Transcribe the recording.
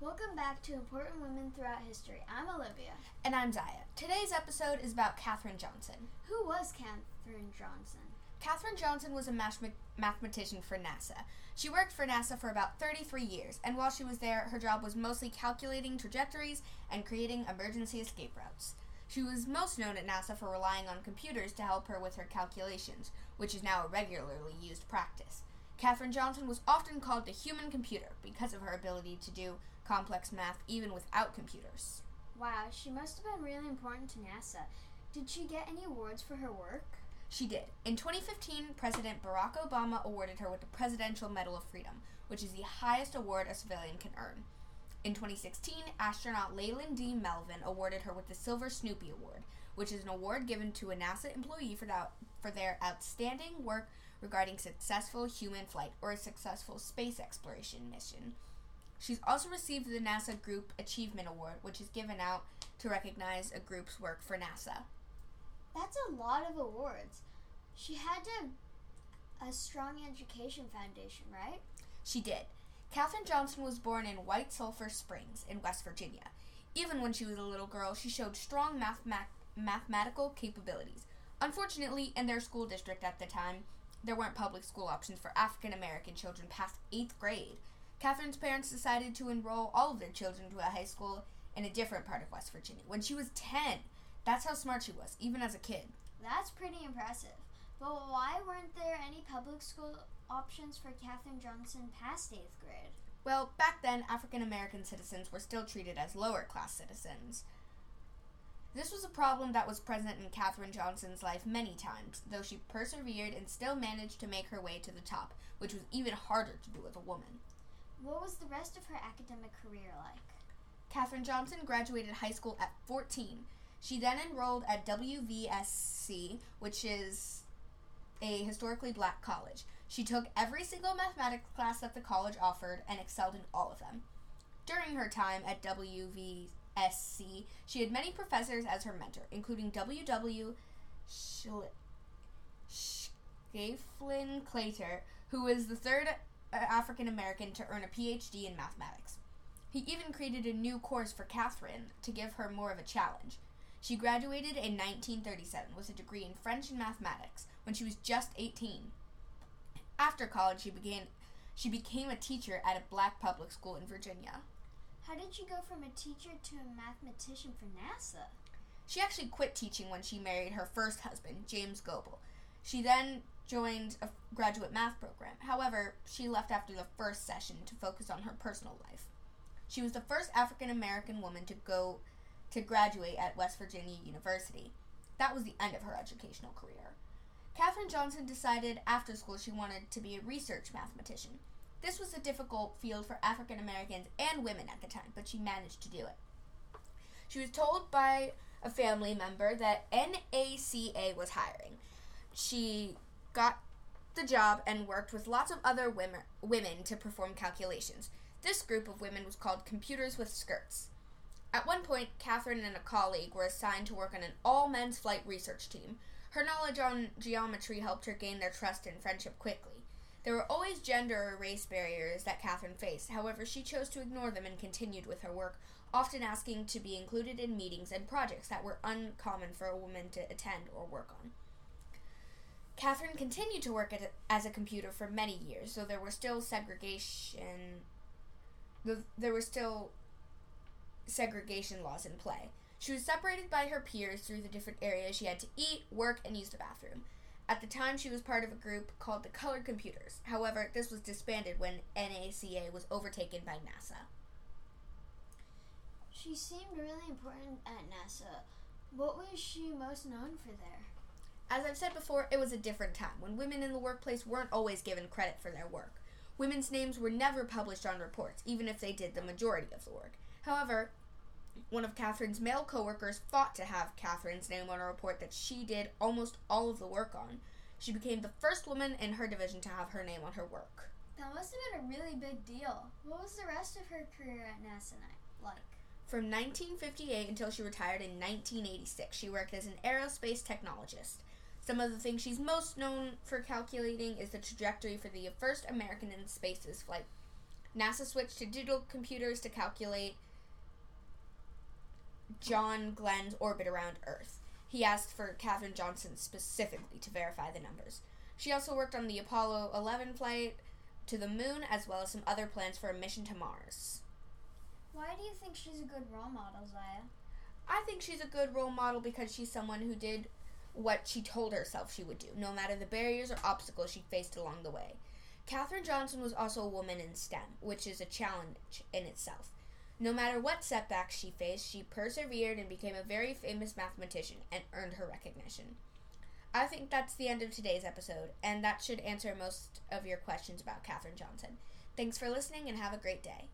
Welcome back to Important Women Throughout History. I'm Olivia. And I'm Zaya. Today's episode is about Katherine Johnson. Who was Katherine Johnson? Katherine Johnson was a mathematician for NASA. She worked for NASA for about 33 years, and while she was there, her job was mostly calculating trajectories and creating emergency escape routes. She was most known at NASA for relying on computers to help her with her calculations, which is now a regularly used practice. Katherine Johnson was often called the human computer because of her ability to do complex math even without computers. Wow, she must have been really important to NASA. Did she get any awards for her work? She did. In 2015, President Barack Obama awarded her with the Presidential Medal of Freedom, which is the highest award a civilian can earn. In 2016, astronaut Leland D. Melvin awarded her with the Silver Snoopy Award, which is an award given to a NASA employee for, that, for their outstanding work regarding successful human flight or a successful space exploration mission. She's also received the NASA Group Achievement Award, which is given out to recognize a group's work for NASA. That's a lot of awards. She had to a strong education foundation, right? She did. Katherine Johnson was born in White Sulphur Springs in West Virginia. Even when she was a little girl, she showed strong mathematical capabilities. Unfortunately, in their school district at the time, there weren't public school options for African American children past eighth grade. Katherine's parents decided to enroll all of their children to a high school in a different part of West Virginia when she was 10. That's how smart she was, even as a kid. That's pretty impressive. But why weren't there any public school options for Katherine Johnson past eighth grade? Well, back then, African American citizens were still treated as lower class citizens. This was a problem that was present in Katherine Johnson's life many times, though she persevered and still managed to make her way to the top, which was even harder to do as a woman. What was the rest of her academic career like? Katherine Johnson graduated high school at 14. She then enrolled at WVSC, which is a historically black college. She took every single mathematics class that the college offered and excelled in all of them. During her time at WVSC, she had many professors as her mentor, including W.W. Schieffelin Claytor, who was the third Uh, African American to earn a PhD in mathematics. He even created a new course for Katherine to give her more of a challenge. She graduated in 1937 with a degree in French and mathematics when she was just 18. After college, she began she became a teacher at a black public school in Virginia. How did she go from a teacher to a mathematician for NASA? She actually quit teaching when she married her first husband, James Goble. She then joined a graduate math program. However, she left after the first session to focus on her personal life. She was the first African American woman to go to graduate at West Virginia University. That was the end of her educational career. Katherine Johnson decided after school she wanted to be a research mathematician. This was a difficult field for African Americans and women at the time, but she managed to do it. She was told by a family member that NACA was hiring. She got the job and worked with lots of other women, women to perform calculations. This group of women was called Computers with Skirts. At one point, Katherine and a colleague were assigned to work on an all men's flight research team. Her knowledge on geometry helped her gain their trust and friendship quickly. There were always gender or race barriers that Katherine faced. However, she chose to ignore them and continued with her work, often asking to be included in meetings and projects that were uncommon for a woman to attend or work on. Katherine continued to work as a computer for many years, so there were still segregation. There were still segregation laws in play. She was separated by her peers through the different areas she had to eat, work, and use the bathroom. At the time, she was part of a group called the Colored Computers. However, this was disbanded when NACA was overtaken by NASA. She seemed really important at NASA. What was she most known for there? As I've said before, it was a different time when women in the workplace weren't always given credit for their work. Women's names were never published on reports, even if they did the majority of the work. However, one of Katherine's male coworkers fought to have Katherine's name on a report that she did almost all of the work on. She became the first woman in her division to have her name on her work. That must have been a really big deal. What was the rest of her career at NASA like? From 1958 until she retired in 1986, she worked as an aerospace technologist. Some of the things she's most known for calculating is the trajectory for the first American in Space's flight NASA switched to digital computers to calculate John Glenn's orbit around Earth. He asked for Katherine Johnson specifically to verify the numbers. She also worked on the Apollo 11 flight to the moon, as well as some other plans for a mission to Mars. Why do you think she's a good role model, Zaya? I think she's a good role model because she's someone who did what she told herself she would do, no matter the barriers or obstacles she faced along the way. Katherine Johnson was also a woman in STEM, which is a challenge in itself. No matter what setbacks she faced, she persevered and became a very famous mathematician and earned her recognition. I think that's the end of today's episode, and that should answer most of your questions about Katherine Johnson. Thanks for listening and have a great day.